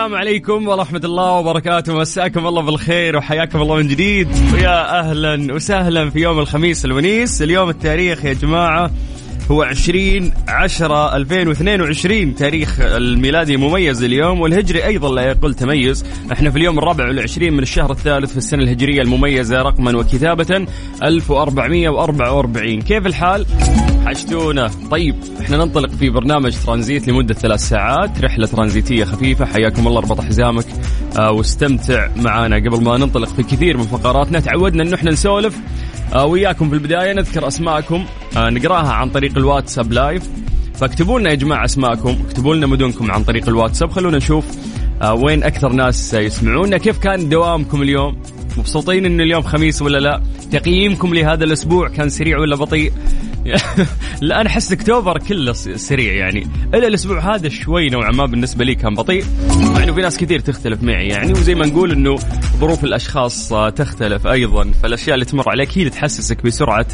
السلام عليكم ورحمة الله وبركاته. مساكم الله بالخير وحياكم الله من جديد. ويا أهلا وسهلا في يوم الخميس الونيس. اليوم التاريخ يا جماعة هو 20 10 2022 تاريخ الميلادي مميز اليوم والهجري أيضا لا يقل تميز. إحنا في اليوم الرابع والعشرين من الشهر الثالث في السنة الهجرية المميزة رقما وكتابه 1444 كيف الحال؟ حشتونا طيب إحنا ننطلق في برنامج ترانزيت لمدة ثلاث ساعات. رحلة ترانزيتية خفيفة. حياكم الله اربط حزامك آه واستمتع معنا. قبل ما ننطلق في كثير من فقراتنا تعودنا إنه إحنا نسولف آه وياكم في البداية نذكر أسماءكم آه نقراها عن طريق الواتساب لايف. فاكتبوا لنا يا جماعة أسماءكم اكتبوا لنا مدنكم عن طريق الواتساب. خلونا نشوف آه وين أكثر ناس يسمعونا كيف كان دوامكم اليوم؟ مبسوطين إنه اليوم خميس ولا لا؟ تقييمكم لهذا الأسبوع كان سريع ولا بطيء؟ لا أنا أحس أكتوبر كله سريع يعني. الا الأسبوع هذا شوي نوعا ما بالنسبة لي كان بطيء. مع إنه في ناس كثير تختلف معي يعني وزي ما نقول إنه ظروف الأشخاص تختلف أيضا فالأشياء اللي تمر عليك هي اللي تحسسك بسرعة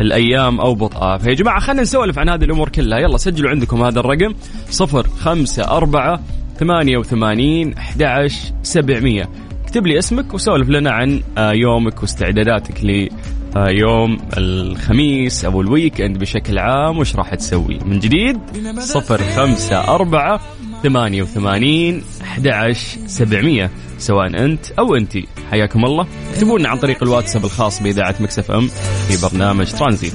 الأيام أو بطئها. فيا جماعة خلينا نسولف عن هذه الأمور كلها. يلا سجلوا عندكم هذا الرقم 0 5 4 88 11 700 اكتب لي اسمك وسولف لنا عن آه، يومك واستعداداتك ليوم الخميس أو ال weekend بشكل عام وش راح تسوي؟ من جديد؟ صفر خمسة أربعة ثمانية وثمانين أحد سبعمية. سواء أنت أو أنتي حياكم الله. اكتبوا لنا عن طريق الواتساب الخاص بإذاعة Mix FM في برنامج ترانزيت.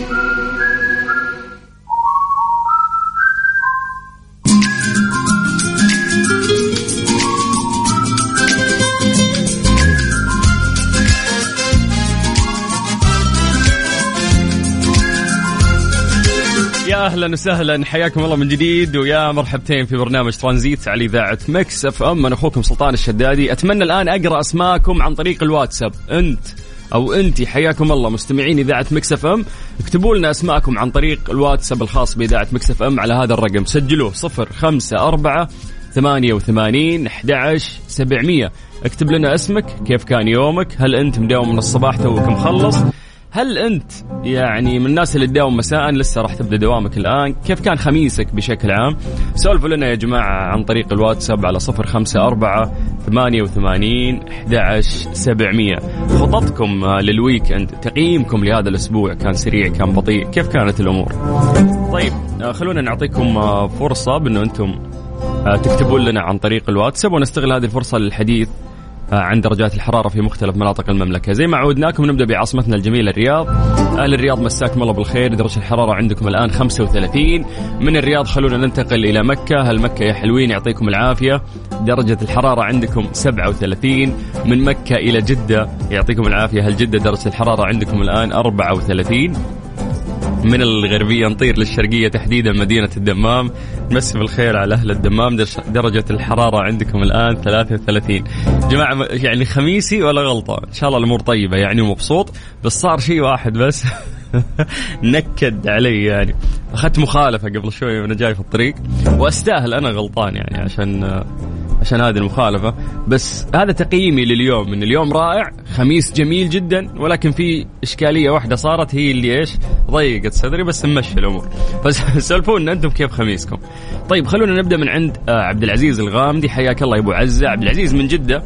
أهلا وسهلا. حياكم الله من جديد ويا مرحبتين في برنامج ترانزيت على إذاعة Mix FM. أنا أخوكم سلطان الشدادي. أتمنى الآن أقرأ أسماءكم عن طريق الواتساب. أنت أو أنت حياكم الله. مستمعين إذاعة Mix FM اكتبوا لنا أسماءكم عن طريق الواتساب الخاص بإذاعة Mix FM على هذا الرقم. سجلوه 054 88 11 700 اكتب لنا اسمك كيف كان يومك هل أنت مداوم من الصباح توك مخلص؟ هل أنت يعني من الناس اللي تداوم مساء لسه راح تبدأ دوامك الآن؟ كيف كان خميسك بشكل عام؟ سولفوا لنا يا جماعة عن طريق الواتساب على 054 88 11 700 خططكم للويكند تقييمكم لهذا الأسبوع كان سريع كان بطيء. كيف كانت الأمور؟ طيب آه، خلونا نعطيكم آه، فرصة بأنه أنتم آه، تكتبون لنا عن طريق الواتساب ونستغل هذه الفرصة للحديث عن درجات الحرارة في مختلف مناطق المملكة. زي ما عودناكم نبدأ بعاصمتنا الجميلة الرياض. أهل الرياض مساكم الله بالخير. درجة الحرارة عندكم الآن 35 من الرياض خلونا ننتقل إلى مكة. هل مكة يا حلوين؟ يعطيكم العافية. درجة الحرارة عندكم 37 من مكة إلى جدة يعطيكم العافية. هل جدة درجة الحرارة عندكم الآن 34 من الغربية نطير للشرقية تحديدا مدينة الدمام. نمسي بالخير على أهل الدمام. درجة الحرارة عندكم الآن 33 جماعة م- يعني خميسي ولا غلطة؟ إن شاء الله الأمور طيبة. يعني ومبسوط بس صار شيء واحد بس. نكد علي يعني. أخذت مخالفة قبل شوي وأنا جاي في الطريق. وأستاهل أنا غلطان يعني عشان عشان هذه المخالفة. بس هذا تقييمي لليوم إن اليوم رائع خميس جميل جدا ولكن في إشكالية واحدة صارت هي اللي إيش؟ ضيقت صدري بس نمشي الأمور. فسولفونا أنتم كيف خميسكم. طيب خلونا نبدأ من عند آه، عبد العزيز الغامدي. حياك الله يا أبو عزة. عبد العزيز من جدة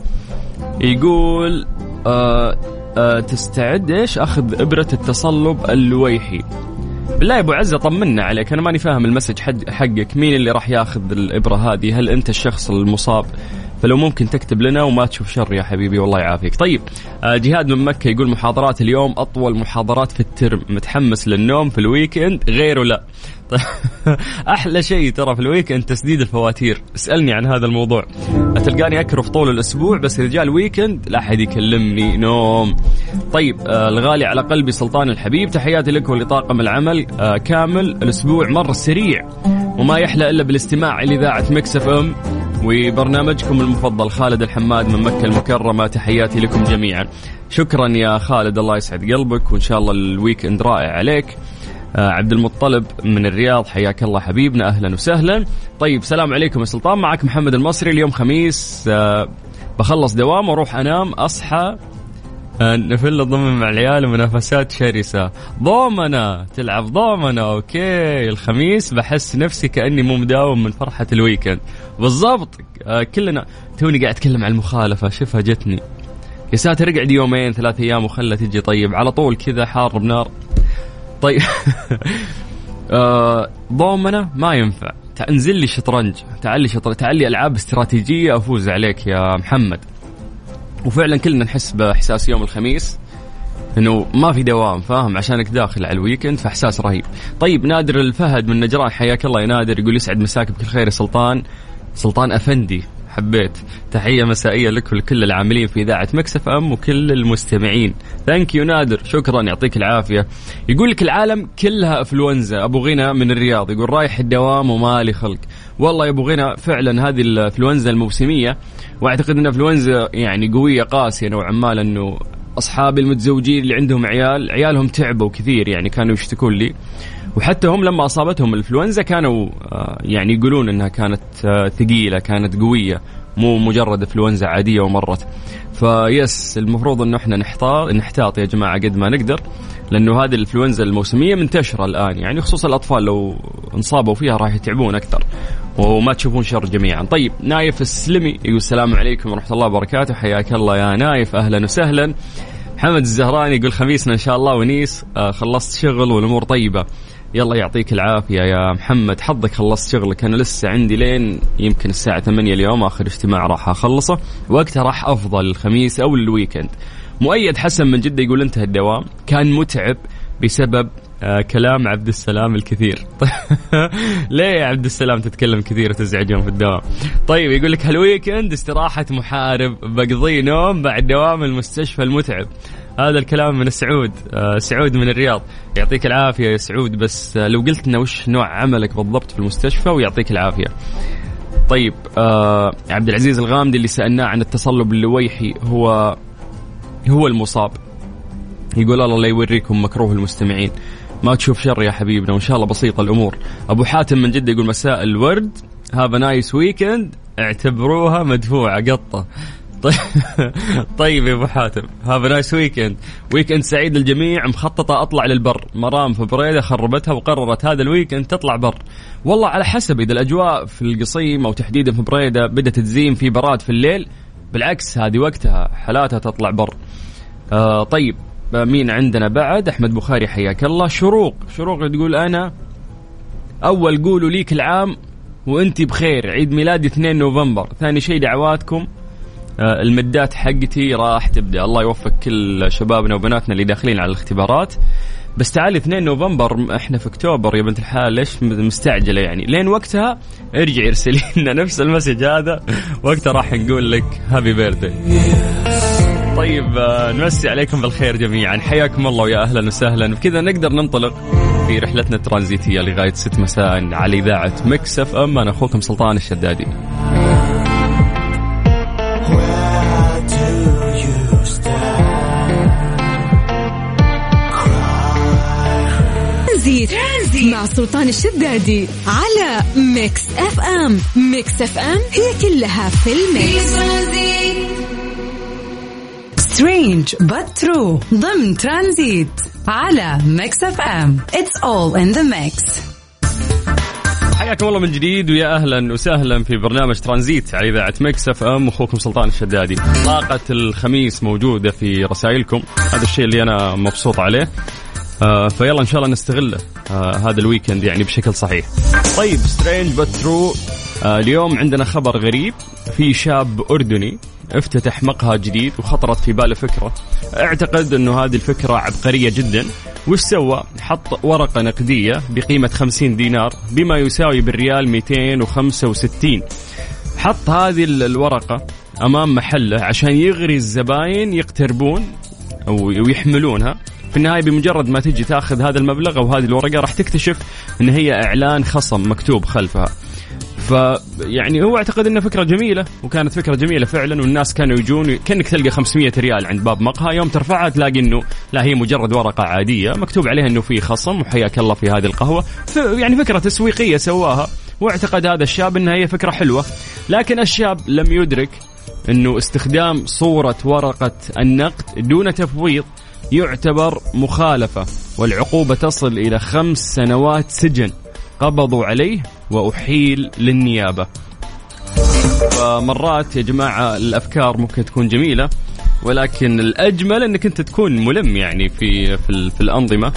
يقول آه آه تستعد إيش؟ أخذ إبرة التصلب اللويحي بالله يا أبو عزة طمنا عليك. أنا ماني فاهم ال message حق حقك. مين اللي راح ياخذ الإبرة هذه؟ هل أنت الشخص المصاب؟ فلو ممكن تكتب لنا وما تشوف شر يا حبيبي والله يعافيك. طيب آه، جهاد من مكة يقول محاضرات اليوم أطول محاضرات في ال term. متحمس للنوم في ال weekend؟ غيره لا. أحلى شيء ترى في ال weekend تسديد الفواتير. اسألني عن هذا الموضوع. تلقاني أكرف طول الأسبوع بس إذا جاء ال weekend لا أحد يكلمني. نوم. طيب آه الغالي على قلبي سلطان الحبيب. تحياتي لك ولطاقم العمل. آه كامل. الأسبوع مر سريع وما يحلى إلا بالاستماع إلى إذاعة Mix FM. وبرنامجكم المفضل خالد الحماد من مكة المكرمة تحياتي لكم جميعا. شكرا يا خالد الله يسعد قلبك وإن شاء الله ال weekend رائع عليك. آه عبد المطلب من الرياض حياك الله حبيبنا أهلا وسهلا. طيب سلام عليكم يا سلطان معك محمد المصري. اليوم خميس آه بخلص دوام وأروح أنام أصحى آه، نفل ضومنة مع العيال ومنافسات شرسة. ضومنة تلعب ضومنة okay. الخميس بحس نفسي كأني مو مداوم من فرحة ال weekend. بالضبط. آه، كلنا توني قاعد أتكلم عن المخالفة. شوفها جتني. يا ساتر اقعد يومين ثلاث أيام وخلها تجي. طيب على طول كذا حار بنار. طيب. آه ضومنه ما ينفع. انزل لي شطرنج. تعال شطرنج تعال لي ألعاب استراتيجية أفوز عليك يا محمد. وفعلا كلنا نحس بإحساس يوم الخميس إنه ما في دوام فاهم؟ عشانك داخل على ال weekend فإحساس رهيب. طيب نادر الفهد من نجران حياك الله يا نادر يقول يسعد مساك بكل خير يا سلطان. سلطان أفندي. حبيت. تحية مسائية لك ولكل العاملين في إذاعة Mix FM وكل المستمعين. ثانك يو نادر. شكرا. يعطيك العافية. يقول لك العالم كلها أفلونزا أبو غنى من الرياض. يقول رايح الدوام ومالي خلق. والله يا أبو غنى فعلا هذه الأفلونزا الموسمية وأعتقد أن أفلونزا يعني قوية قاسية نوعا ما لأنه أصحابي المتزوجين اللي عندهم عيال عيالهم تعبوا كثير يعني كانوا يشتكون لي. وحتى هم لما أصابتهم الإنفلونزا كانوا آه، يعني يقولون إنها كانت آه، ثقيلة كانت قوية مو مجرد إنفلونزا عادية ومرت. بس المفروض إنه إحنا نحتاط نحتاط يا جماعة قد ما نقدر لأنه هذه الإنفلونزا الموسمية منتشرة الآن. يعني خصوصا الأطفال لو انصابوا فيها راح يتعبون أكثر وما تشوفون شر جميعا. طيب نايف السلمي يقول السلام عليكم ورحمة الله وبركاته. حياك الله يا نايف. أهلا وسهلا. محمد الزهراني يقول خميسنا إن شاء الله ونيس. آه خلصت شغل والأمور طيبة. يلا يعطيك العافية يا محمد. حظك خلصت شغلك أنا لسه عندي لين يمكن الساعة 8 اليوم آخر اجتماع راح أخلصه. وقتها راح أفضل الخميس أو ال weekend. مؤيد حسن من جدة يقول انتهى الدوام. كان متعب بسبب آه كلام عبد السلام الكثير. ليه يا عبد السلام تتكلم كثير وتزعجهم في الدوام؟ طيب يقول لك هال weekend استراحة محارب بقضي نوم بعد دوام المستشفى المتعب. هذا الكلام من سعود. آه سعود من الرياض. يعطيك العافية يا سعود. بس آه لو قلت لنا وش نوع عملك بالضبط في المستشفى ويعطيك العافية. طيب آه عبد العزيز الغامدي اللي سألناه عن التصلب اللويحي هو هو المصاب. يقول الله لا يوريكم مكروه المستمعين. ما تشوف شر يا حبيبنا وإن شاء الله بسيطة الأمور. أبو حاتم من جدة يقول مساء الورد. have nice weekend اعتبروها مدفوعة. قطة. طيب. طيب يا أبو حاتم. have nice weekend weekend سعيد للجميع. مخططة أطلع للبر. مرام في بريدة خربتها وقررت هذا ال weekend تطلع بر. والله على حسب إذا الأجواء في القصيم أو تحديدا في بريدة بدأت تزين في براد في الليل بالعكس هذه وقتها حالاتها تطلع بر. آه طيب. مين عندنا بعد؟ أحمد بخاري حياك الله. شروق. شروق تقول أنا أول قولوا ليك العام وأنت بخير. عيد ميلادي 2 نوفمبر. ثاني شيء دعواتكم. آه، المدات حقتي راح تبدأ. الله يوفق كل شبابنا وبناتنا اللي داخلين على الاختبارات. بس تعالي 2 نوفمبر إحنا في أكتوبر يا بنت الحلال. ليش مستعجلة يعني؟ لين وقتها ارجعي ارسلي لنا نفس ال message هذا. وقتها راح نقول لك happy birthday طيب آه، نمسي عليكم بالخير جميعا. حياكم الله ويا أهلا وسهلا. بكذا نقدر ننطلق في رحلتنا الترانزيتية لغاية 6 مساء على إذاعة مكس اف أم أنا أخوكم سلطان الشدادي. سلطان الشدادي على Mix FM. Mix FM هي كلها في ال mix. Strange but true ضمن ترانزيت على Mix FM. It's all in the mix حياكم الله من جديد ويا أهلا وسهلا في برنامج ترانزيت على إذاعة Mix FM. أخوكم سلطان الشدادي. طاقة الخميس موجودة في رسائلكم. هذا الشيء اللي أنا مبسوط عليه. آه فيلا إن شاء الله نستغله آه هذا ال weekend يعني بشكل صحيح. طيب strange but true آه، اليوم عندنا خبر غريب. في شاب أردني افتتح مقهى جديد وخطرت في باله فكرة. اعتقد أنه هذه الفكرة عبقرية جدا. وش سوى؟ حط ورقة نقدية بقيمة 50 دينار بما يساوي بالريال 265 حط هذه الورقة أمام محله عشان يغري الزباين يقتربون أو يحملونها. في النهايه بمجرد ما تجي تاخذ هذا المبلغ أو هذه الورقة راح تكتشف إن هي إعلان خصم مكتوب خلفها. فيعني هو أعتقد إنها فكرة جميلة وكانت فكرة جميلة فعلا والناس كانوا يجون كأنك تلقى 500 ريال عند باب مقهى يوم ترفعها تلاقي إنه لا هي مجرد ورقة عادية مكتوب عليها إنه في خصم وحياك الله في هذه القهوة. يعني فكرة تسويقية سواها وأعتقد هذا الشاب إنها هي فكرة حلوة. لكن الشاب لم يدرك إنه استخدام صورة ورقة النقد دون تفويض يعتبر مخالفة والعقوبة تصل إلى خمس سنوات سجن. قبضوا عليه وأحيل للنيابة. فمرات يا جماعة الأفكار ممكن تكون جميلة ولكن الأجمل أنك أنت تكون ملم يعني في, في, في الأنظمة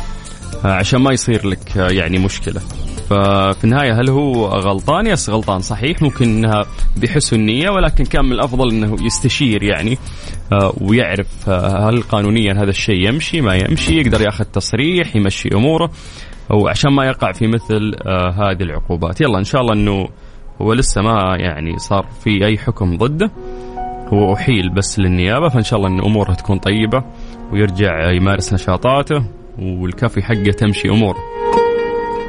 عشان ما يصير لك يعني مشكلة. ففي النهاية هل هو غلطان؟ يس غلطان صحيح. ممكن إنها بحسن النية ولكن كان من الأفضل إنه يستشير يعني. آه، ويعرف آه، هل قانونيا هذا الشيء يمشي ما يمشي يقدر ياخذ تصريح يمشي أموره وعشان ما يقع في مثل آه هذه العقوبات. يلا إن شاء الله إنه هو لسه ما يعني صار في أي حكم ضده. هو أحيل بس للنيابة فإن شاء الله إن أموره تكون طيبة ويرجع يمارس نشاطاته والكافي حقه تمشي أموره.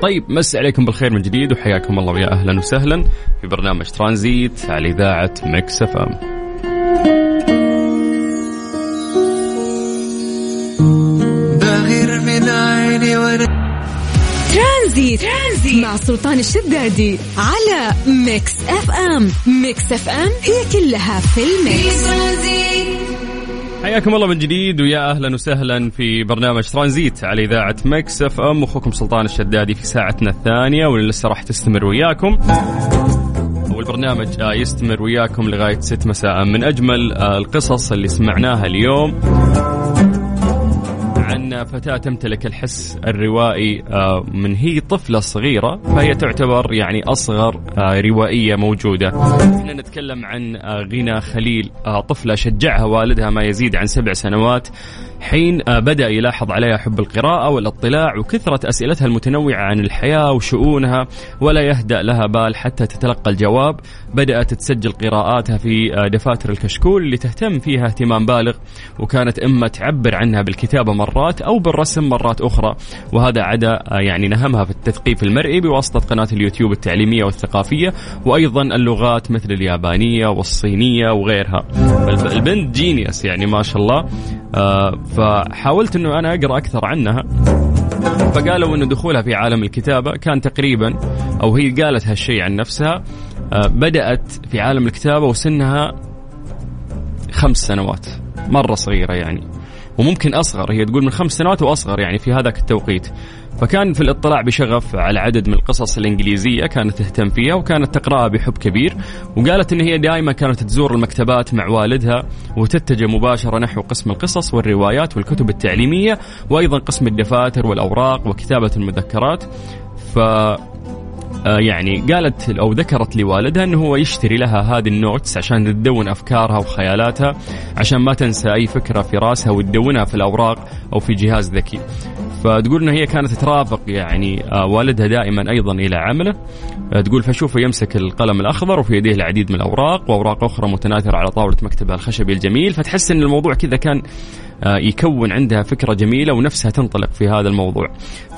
طيب مس عليكم بالخير من جديد وحياكم الله ويا أهلا وسهلا في برنامج ترانزيت على إذاعة Mix FM. من عيني وأنا ترانزيت. ترانزيت مع سلطان الشدادي على Mix FM. Mix FM هي كلها في ال mix. حياكم الله من جديد ويا أهلا وسهلا في برنامج ترانزيت على إذاعة Mix FM. أخوكم سلطان الشدادي في ساعتنا الثانية واللي لسه راح تستمر وياكم. والبرنامج آه، يستمر وياكم لغاية 6 مساء. من أجمل آه، القصص اللي سمعناها اليوم. فتاة تمتلك الحس الروائي آه، من هي طفلة صغيرة فهي تعتبر يعني أصغر آه، روائية موجودة. إحنا نتكلم عن آه، غنى خليل طفلة شجعها والدها ما يزيد عن سبع سنوات. حين آه، بدأ يلاحظ عليها حب القراءة والاطلاع وكثرة أسئلتها المتنوعة عن الحياة وشؤونها ولا يهدأ لها بال حتى تتلقى الجواب. بدأت تسجل قراءاتها في آه، دفاتر الكشكول اللي تهتم فيها اهتمام بالغ وكانت إما تعبر عنها بالكتابة مرات أو بالرسم مرات أخرى. وهذا عدا آه، يعني نهمها في التثقيف المرئي بواسطة قناة اليوتيوب التعليمية والثقافية وأيضا اللغات مثل اليابانية والصينية وغيرها. البنت جينيوس يعني ما شاء الله فحاولت إنه أنا أقرأ أكثر عنها. فقالوا انه دخولها في عالم الكتابة كان تقريبا أو هي قالت هالشيء عن نفسها آه، بدأت في عالم الكتابة وسنها خمس سنوات مرة صغيرة يعني. وممكن أصغر هي تقول من خمس سنوات وأصغر يعني في هذاك التوقيت. فكان في الاطلاع بشغف على عدد من القصص الإنجليزية كانت تهتم فيها وكانت تقرأها بحب كبير. وقالت إن هي دائما كانت تزور المكتبات مع والدها وتتجه مباشرة نحو قسم القصص والروايات والكتب التعليمية وأيضا قسم الدفاتر والأوراق وكتابة المذكرات. ف يعني قالت أو ذكرت لوالدها إنه هو يشتري لها هذه النوتس عشان تدون أفكارها وخيالاتها عشان ما تنسى أي فكرة في راسها وتدونها في الأوراق أو في جهاز ذكي. فتقول إنه هي كانت ترافق يعني آه، والدها دائما أيضا إلى عمله. آه، تقول فشوفه يمسك القلم الأخضر وفي يديه العديد من الأوراق وأوراق أخرى متناثرة على طاولة مكتبها الخشبي الجميل. فتحس إن الموضوع كذا كان يكون عندها فكرة جميلة ونفسها تنطلق في هذا الموضوع.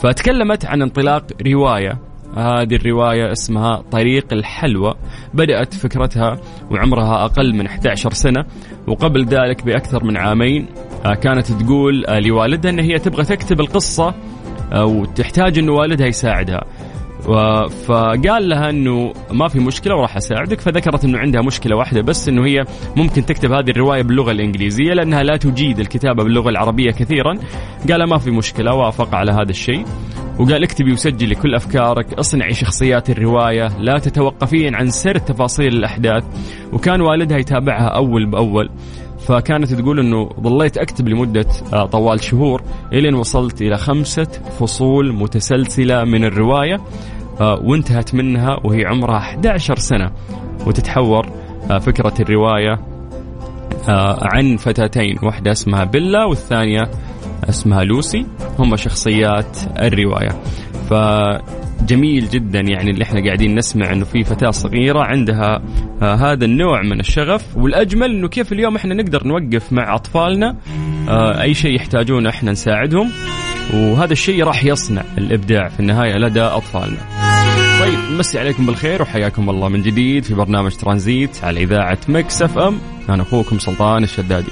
فتكلمت عن انطلاق رواية هذه الرواية اسمها طريق الحلوى. بدأت فكرتها وعمرها أقل من 11 سنة وقبل ذلك بأكثر من عامين. آه، كانت تقول آه، لوالدها أن هي تبغى تكتب القصة آه، وتحتاج أن والدها يساعدها. فقال لها إنه ما في مشكلة وراح أساعدك فذكرت إنه عندها مشكلة واحدة بس إنه هي ممكن تكتب هذه الرواية باللغة الإنجليزية لأنها لا تجيد الكتابة باللغة العربية كثيرا. قال ما في مشكلة وافق على هذا الشيء. وقال اكتبي وسجلي كل أفكارك اصنعي شخصيات الرواية لا تتوقفين عن سرد تفاصيل الأحداث. وكان والدها يتابعها أول بأول. فكانت تقول إنه ظليت أكتب لمدة آه، طوال شهور إلين وصلت إلى خمسة فصول متسلسلة من الرواية آه، وانتهت منها وهي عمرها 11 سنة. وتتحور آه، فكرة الرواية آه، عن فتاتين واحدة اسمها بيلا والثانية اسمها لوسي هم شخصيات الرواية فجميل جدا يعني اللي إحنا قاعدين نسمع إنه في فتاة صغيرة عندها آه هذا النوع من الشغف والأجمل إنه كيف اليوم إحنا نقدر نوقف مع أطفالنا آه أي شيء يحتاجونه إحنا نساعدهم وهذا الشيء راح يصنع الإبداع في النهاية لدى أطفالنا. طيب مسي عليكم بالخير وحياكم الله من جديد في برنامج ترانزيت على إذاعة Mix FM أنا أخوكم سلطان الشدادي.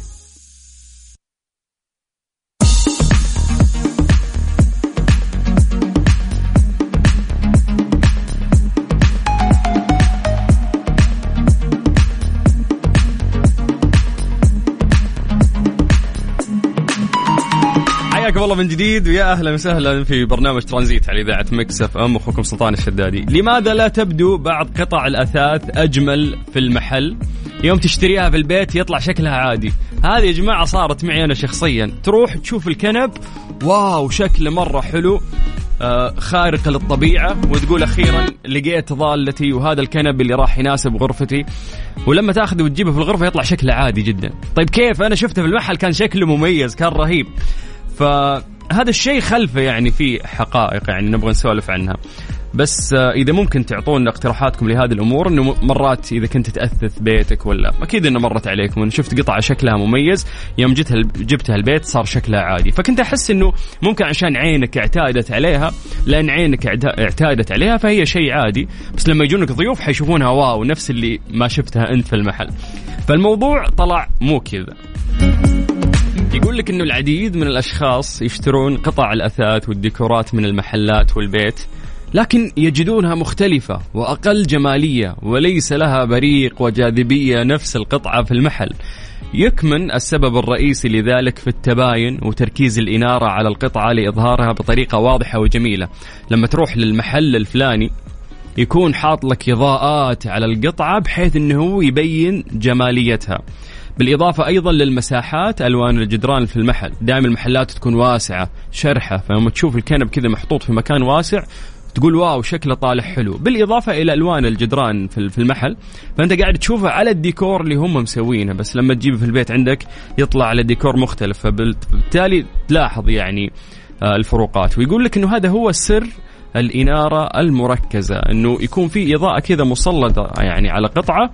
حياكم الله من جديد ويا أهلا وسهلا في برنامج ترانزيت على إذاعة Mix FM أخوكم سلطان الشدادي. لماذا لا تبدو بعض قطع الأثاث أجمل في المحل؟ يوم تشتريها في البيت يطلع شكلها عادي. هذه يا جماعة صارت معي أنا شخصيا، تروح تشوف الكنب wow شكله مرة حلو آه، خارق للطبيعة وتقول أخيرا لقيت ضالتي وهذا الكنب اللي راح يناسب غرفتي ولما تاخذه وتجيبه في الغرفة يطلع شكله عادي جدا طيب كيف أنا شفته في المحل كان شكله مميز كان رهيب فهذا الشيء خلفه يعني في حقائق يعني نبغى نسولف عنها. بس آه، إذا ممكن تعطونا اقتراحاتكم لهذه الأمور إنه مرات إذا كنت تأثث بيتك ولا أكيد إنه مرت عليكم انه شفت قطعة شكلها مميز يوم جبتها جبتها البيت صار شكلها عادي. فكنت أحس إنه ممكن عشان عينك اعتادت عليها لأن عينك اعت- اعتادت عليها فهي شيء عادي. بس لما يجونك ضيوف حيشوفونها واو نفس اللي ما شفتها أنت في المحل. فالموضوع طلع مو كذا. يقول لك إنه العديد من الأشخاص يشترون قطع الأثاث والديكورات من المحلات والبيت لكن يجدونها مختلفة وأقل جمالية وليس لها بريق وجاذبية نفس القطعة في المحل. يكمن السبب الرئيسي لذلك في التباين وتركيز الإنارة على القطعة لإظهارها بطريقة واضحة وجميلة. لما تروح للمحل الفلاني يكون حاط لك إضاءات على القطعة بحيث أنه هو يبين جماليتها. بالإضافة أيضا للمساحات ألوان الجدران في المحل. دائما المحلات تكون واسعة شرحة فلما تشوف الكنب كذا محطوط في مكان واسع تقول واو شكله طالع حلو. بالإضافة إلى ألوان الجدران في المحل فأنت قاعد تشوفه على الديكور اللي هم مسوينه بس لما تجيبه في البيت عندك يطلع على ديكور مختلف. فبالتالي تلاحظ يعني آه، الفروقات. ويقول لك إنه هذا هو سر الإنارة المركزة إنه يكون في إضاءة كذا مسلطة يعني على قطعة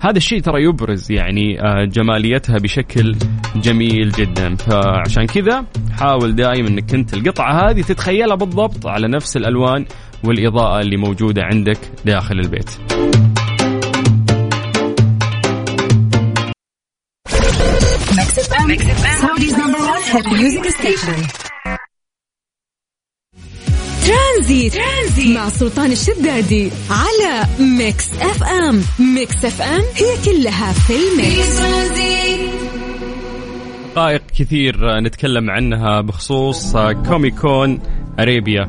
هذا الشيء ترى يبرز يعني آه، جماليتها بشكل جميل جدا. فعشان كذا حاول دائما إنك انت القطعة هذه تتخيلها بالضبط على نفس الألوان والإضاءة اللي موجودة عندك داخل البيت. ترانزيت. ترانزيت. مع سلطان الشدادي على Mix FM. Mix FM هي كلها في ال mix. حقائق كثير نتكلم عنها بخصوص Comic Con Arabia.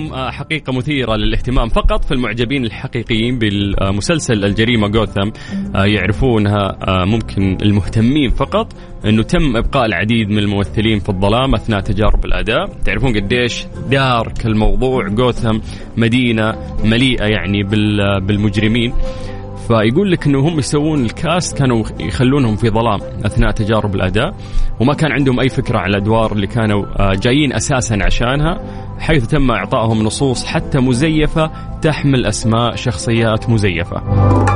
لكم آه، حقيقة مثيرة للاهتمام فقط في المعجبين الحقيقيين بالمسلسل الجريمة جوثم. آه، يعرفونها آه، ممكن المهتمين فقط إنه تم إبقاء العديد من الممثلين في الظلام أثناء تجارب الأداء، تعرفون قديش دارك الموضوع جوثم مدينة مليئة يعني بال- بالمجرمين. فيقول لك إنه هم يسوون الكاست كانوا يخلونهم في ظلام أثناء تجارب الأداء. وما كان عندهم أي فكرة على الأدوار اللي كانوا جايين أساسا عشانها. حيث تم إعطائهم نصوص حتى مزيفة تحمل أسماء شخصيات مزيفة.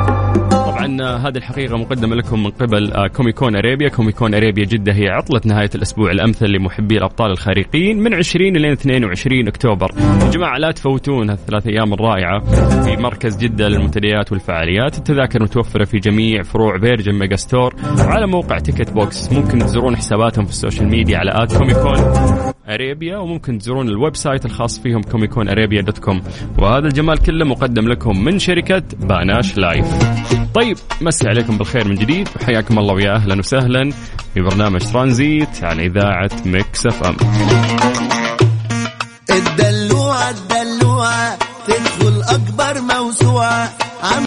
آه، هذه الحقيقة مقدمة لكم من قبل آه، Comic Con Arabia. Comic Con Arabia جدة هي عطلة نهاية الأسبوع الأمثل لمحبي الأبطال الخارقين من 20 إلى 22 أكتوبر. يا جماعة لا تفوتون هالثلاث أيام الرائعة في مركز جدة للمنتديات والفعاليات. التذاكر متوفرة في جميع فروع Virgin Megastore وعلى موقع Ticketbox. ممكن تزورون حساباتهم في ال social media على at Comic Con Arabia وممكن تزورون ال website الخاص فيهم Comic Con Arabia dot com. وهذا الجمال كله مقدم لكم من شركة Panache Live. طيب مسي عليكم بالخير من جديد. وحياكم الله ويا أهلا وسهلا في برنامج ترانزيت على إذاعة ميكس إف إم. الدلوعة الدلوعة تدخل أكبر موسوعة. عم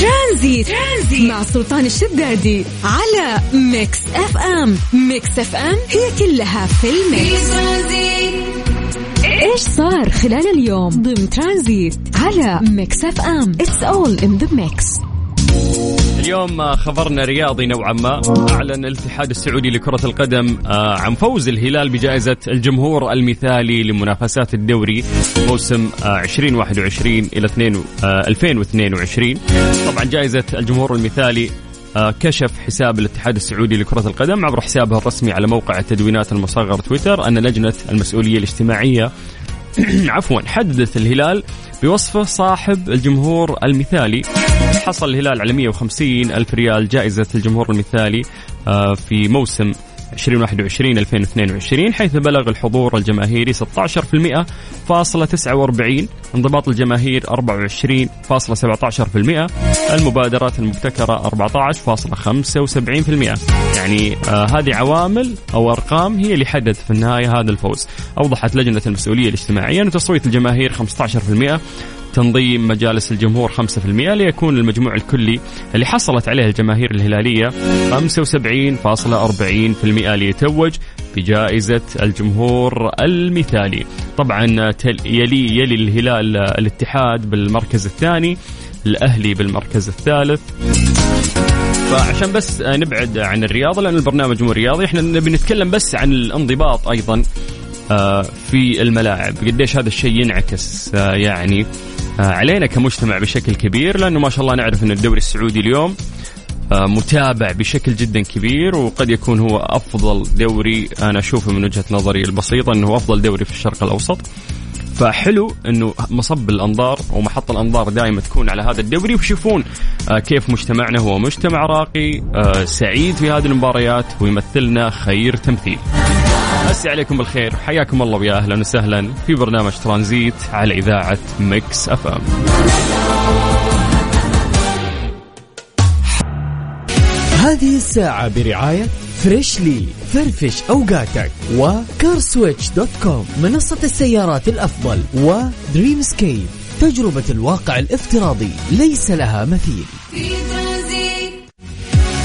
ترانزيت, ترانزيت مع سلطان الشدادي على Mix FM. Mix FM هي كلها في ال mix. إيش صار خلال اليوم ضمن ترانزيت على Mix FM؟ It's all in the mix اليوم خبرنا رياضي نوعا ما. أعلن الاتحاد السعودي لكرة القدم آه، عن فوز الهلال بجائزة الجمهور المثالي لمنافسات الدوري موسم آه، 2021 إلى 2 آه، 2022 طبعا جائزة الجمهور المثالي آه، كشف حساب الاتحاد السعودي لكرة القدم عبر حسابه الرسمي على موقع التدوينات المصغر تويتر أن لجنة المسؤولية الاجتماعية عفوا حددت الهلال بوصفه صاحب الجمهور المثالي. حصل الهلال على 150 ألف ريال جائزة الجمهور المثالي آه، في موسم 2021 2022 حيث بلغ الحضور الجماهيري 16% فاصلة 49 انضباط الجماهير 24.17% المبادرات المبتكرة 14.75% يعني آه هذه عوامل أو أرقام هي اللي حددت في النهاية هذا الفوز. أوضحت لجنة المسؤولية الاجتماعية أن تصويت الجماهير 15% تنظيم مجالس الجمهور 5% ليكون المجموع الكلي اللي حصلت عليه الجماهير الهلالية 75.40% ليتوج بجائزة الجمهور المثالي. طبعا يلي يلي الهلال الاتحاد بالمركز الثاني الأهلي بالمركز الثالث. فعشان بس نبعد عن الرياضة لأن البرنامج مو رياضي إحنا نبي نتكلم بس عن الانضباط أيضا آه، في الملاعب. قديش هذا الشيء ينعكس آه، يعني علينا كمجتمع بشكل كبير لأنه ما شاء الله نعرف أن الدوري السعودي اليوم آه، متابع بشكل جدا كبير وقد يكون هو أفضل دوري أنا أشوفه من وجهة نظري البسيطة إنه هو أفضل دوري في الشرق الأوسط فحلو إنه مصب الأنظار ومحط الأنظار دائما تكون على هذا الدوري ويشوفون آه، كيف مجتمعنا هو مجتمع راقي آه، سعيد في هذه المباريات ويمثلنا خير تمثيل. مسي عليكم بالخير حياكم الله ويا أهلا وسهلا في برنامج ترانزيت على إذاعة مكس أف أم. هذه الساعة برعاية فريشلي فرفش أوقاتك وكارسويتش دوت كوم منصة السيارات الأفضل ودريم سكيب تجربة الواقع الافتراضي ليس لها مثيل في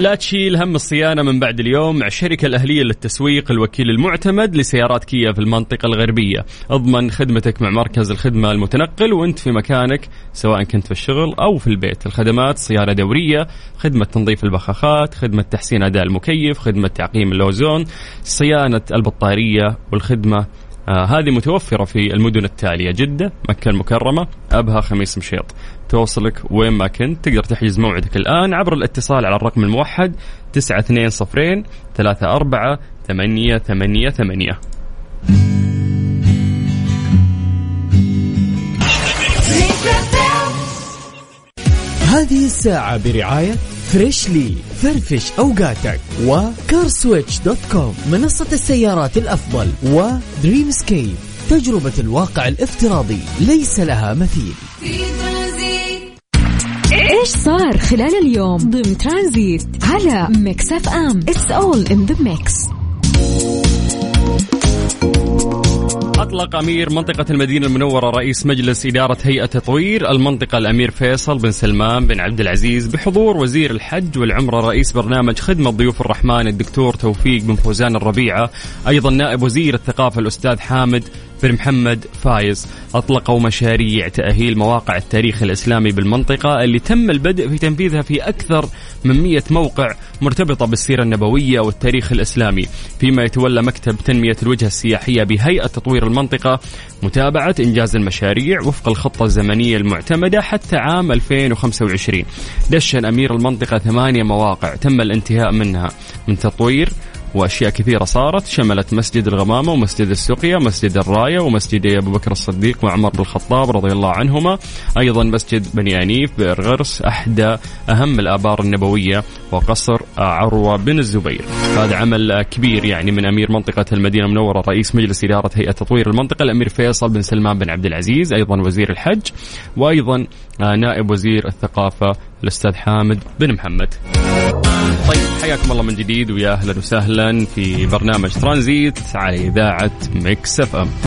لا تشيل هم الصيانة من بعد اليوم مع الشركة الأهلية للتسويق الوكيل المعتمد لسيارات كيا في المنطقة الغربية. أضمن خدمتك مع مركز الخدمة المتنقل وأنت في مكانك سواء كنت في الشغل أو في البيت. الخدمات صيانة دورية خدمة تنظيف البخاخات خدمة تحسين أداء المكيف خدمة تعقيم اللوزون صيانة البطارية والخدمة. آه هذه متوفرة في المدن التالية جدة مكة المكرمة أبها خميس مشيط. توصلك وين ما كنت. تقدر تحجز موعدك الآن عبر الاتصال على الرقم الموحد 920 34 ثمانية ثمانية ثمانية. هذه الساعة برعاية فريشلي فرفش أوقاتك وكارسويتش دوت كوم منصة السيارات الأفضل ودريم سكيب تجربة الواقع الافتراضي ليس لها مثيل. إيش صار خلال اليوم ضمن ترانزيت على ميكس أف أم؟ it's all in the mix أطلق أمير منطقة المدينة المنورة رئيس مجلس إدارة هيئة تطوير المنطقة الأمير فيصل بن سلمان بن عبد العزيز بحضور وزير الحج والعمرة رئيس برنامج خدمة ضيوف الرحمن الدكتور توفيق بن فوزان الربيعة أيضا نائب وزير الثقافة الأستاذ حامد بن محمد فايز. أطلقوا مشاريع تأهيل مواقع التاريخ الإسلامي بالمنطقة اللي تم البدء في تنفيذها في أكثر من 100 موقع مرتبطة بالسيرة النبوية والتاريخ الإسلامي. فيما يتولى مكتب تنمية الوجهة السياحية بهيئة تطوير المنطقة متابعة إنجاز المشاريع وفق الخطة الزمنية المعتمدة حتى عام 2025 دشن أمير المنطقة ثمانية مواقع تم الانتهاء منها. من تطوير وأشياء كثيرة صارت. شملت مسجد الغمامة ومسجد السقيه ومسجد الراية ومسجد أبو بكر الصديق وعمر بن الخطاب رضي الله عنهما. أيضا مسجد بني انيف بئر غرس أحدى أهم الآبار النبوية وقصر عروة بن الزبير. هذا عمل كبير يعني من أمير منطقة المدينة المنورة رئيس مجلس إدارة هيئة تطوير المنطقة الأمير فيصل بن سلمان بن عبد العزيز أيضا وزير الحج وأيضا نائب وزير الثقافة الأستاذ حامد بن محمد. طيب حياكم الله من جديد ويا أهلا وسهلا في برنامج ترانزيت على إذاعة مكس إف إم.